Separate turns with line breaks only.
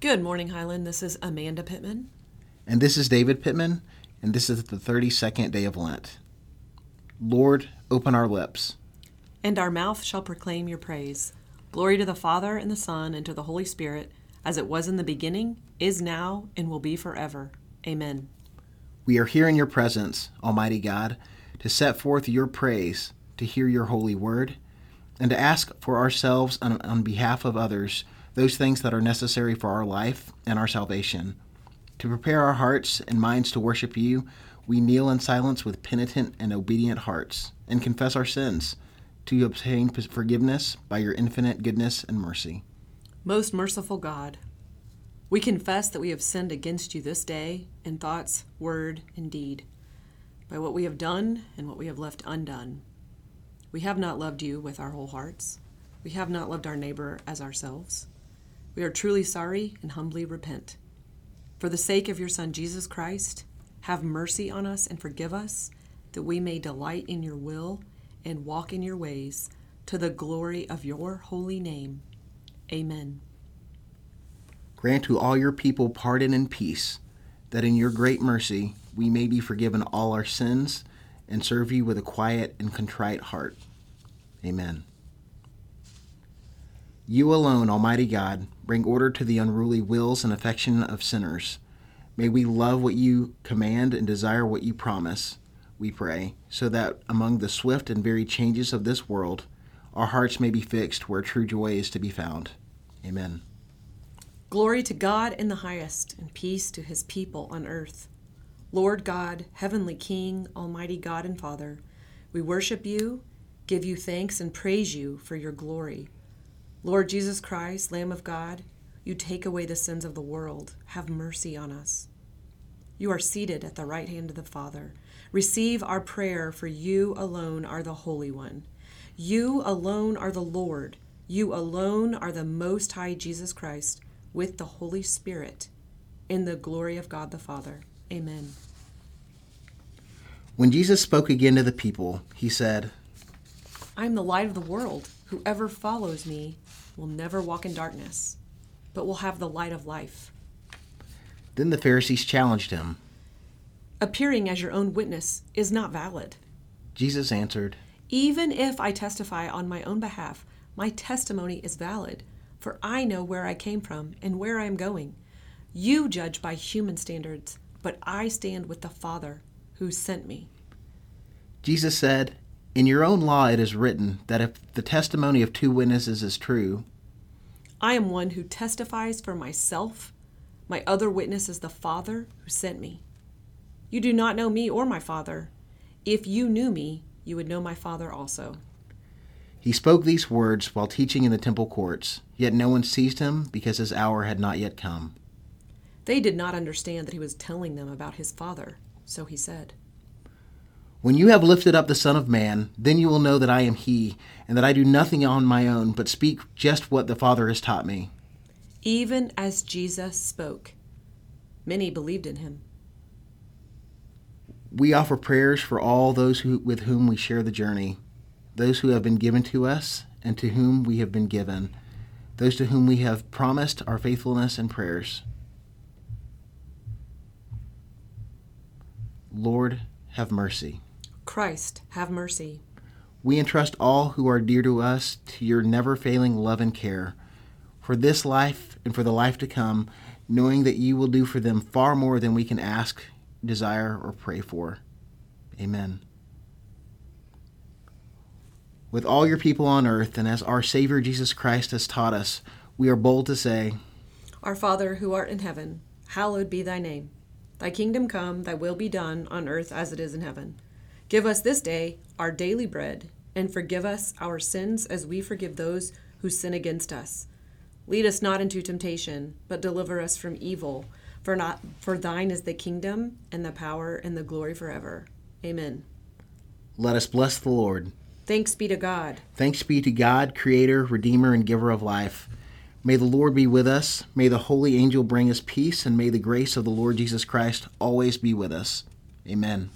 Good morning, Highland. This is Amanda Pittman.
And this is David Pittman, and this is the 32nd day of Lent. Lord, open our lips.
And our mouth shall proclaim your praise. Glory to the Father, and the Son, and to the Holy Spirit, as it was in the beginning, is now, and will be forever. Amen.
We are here in your presence, Almighty God, to set forth your praise, to hear your holy word, and to ask for ourselves and on behalf of others those things that are necessary for our life and our salvation. To prepare our hearts and minds to worship you, we kneel in silence with penitent and obedient hearts and confess our sins to obtain forgiveness by your infinite goodness and mercy.
Most merciful God, we confess that we have sinned against you this day in thoughts, word, and deed, by what we have done and what we have left undone. We have not loved you with our whole hearts. We have not loved our neighbor as ourselves. We are truly sorry and humbly repent. For the sake of your Son, Jesus Christ, have mercy on us and forgive us, that we may delight in your will and walk in your ways, to the glory of your holy name. Amen.
Grant to all your people pardon and peace, that in your great mercy we may be forgiven all our sins and serve you with a quiet and contrite heart. Amen. You alone, Almighty God, bring order to the unruly wills and affection of sinners. May we love what you command and desire what you promise, we pray, so that among the swift and varied changes of this world, our hearts may be fixed where true joy is to be found. Amen.
Glory to God in the highest, and peace to his people on earth. Lord God, heavenly King, almighty God and Father, we worship you, give you thanks, and praise you for your glory. Lord Jesus Christ, Lamb of God, you take away the sins of the world. Have mercy on us. You are seated at the right hand of the Father. Receive our prayer, for you alone are the Holy One. You alone are the Lord. You alone are the Most High Jesus Christ, with the Holy Spirit, in the glory of God the Father. Amen.
When Jesus spoke again to the people, he said,
I am the light of the world. Whoever follows me will never walk in darkness, but will have the light of life.
Then the Pharisees challenged him.
Appearing as your own witness is not valid.
Jesus answered,
Even if I testify on my own behalf, my testimony is valid, for I know where I came from and where I am going. You judge by human standards, but I stand with the Father who sent me.
Jesus said, in your own law it is written that if the testimony of two witnesses is true,
I am one who testifies for myself. My other witness is the Father who sent me. You do not know me or my Father. If you knew me, you would know my Father also.
He spoke these words while teaching in the temple courts, yet no one seized him because his hour had not yet come.
They did not understand that he was telling them about his Father, so he said,
when you have lifted up the Son of Man, then you will know that I am He, and that I do nothing on my own, but speak just what the Father has taught me.
Even as Jesus spoke, many believed in him.
We offer prayers for all those who, with whom we share the journey, those who have been given to us, and to whom we have been given, those to whom we have promised our faithfulness and prayers. Lord, have mercy.
Christ, have mercy.
We entrust all who are dear to us to your never failing love and care for this life and for the life to come, knowing that you will do for them far more than we can ask, desire, or pray for. Amen. With all your people on earth, and as our Savior Jesus Christ has taught us, we are bold to say,
Our Father who art in heaven, hallowed be thy name. Thy kingdom come, thy will be done on earth as it is in heaven. Give us this day our daily bread, and forgive us our sins as we forgive those who sin against us. Lead us not into temptation, but deliver us from evil. For not for thine is the kingdom and the power and the glory forever. Amen.
Let us bless the Lord.
Thanks be to God.
Thanks be to God, creator, redeemer and giver of life. May the Lord be with us. May the holy angel bring us peace and may the grace of the Lord Jesus Christ always be with us. Amen.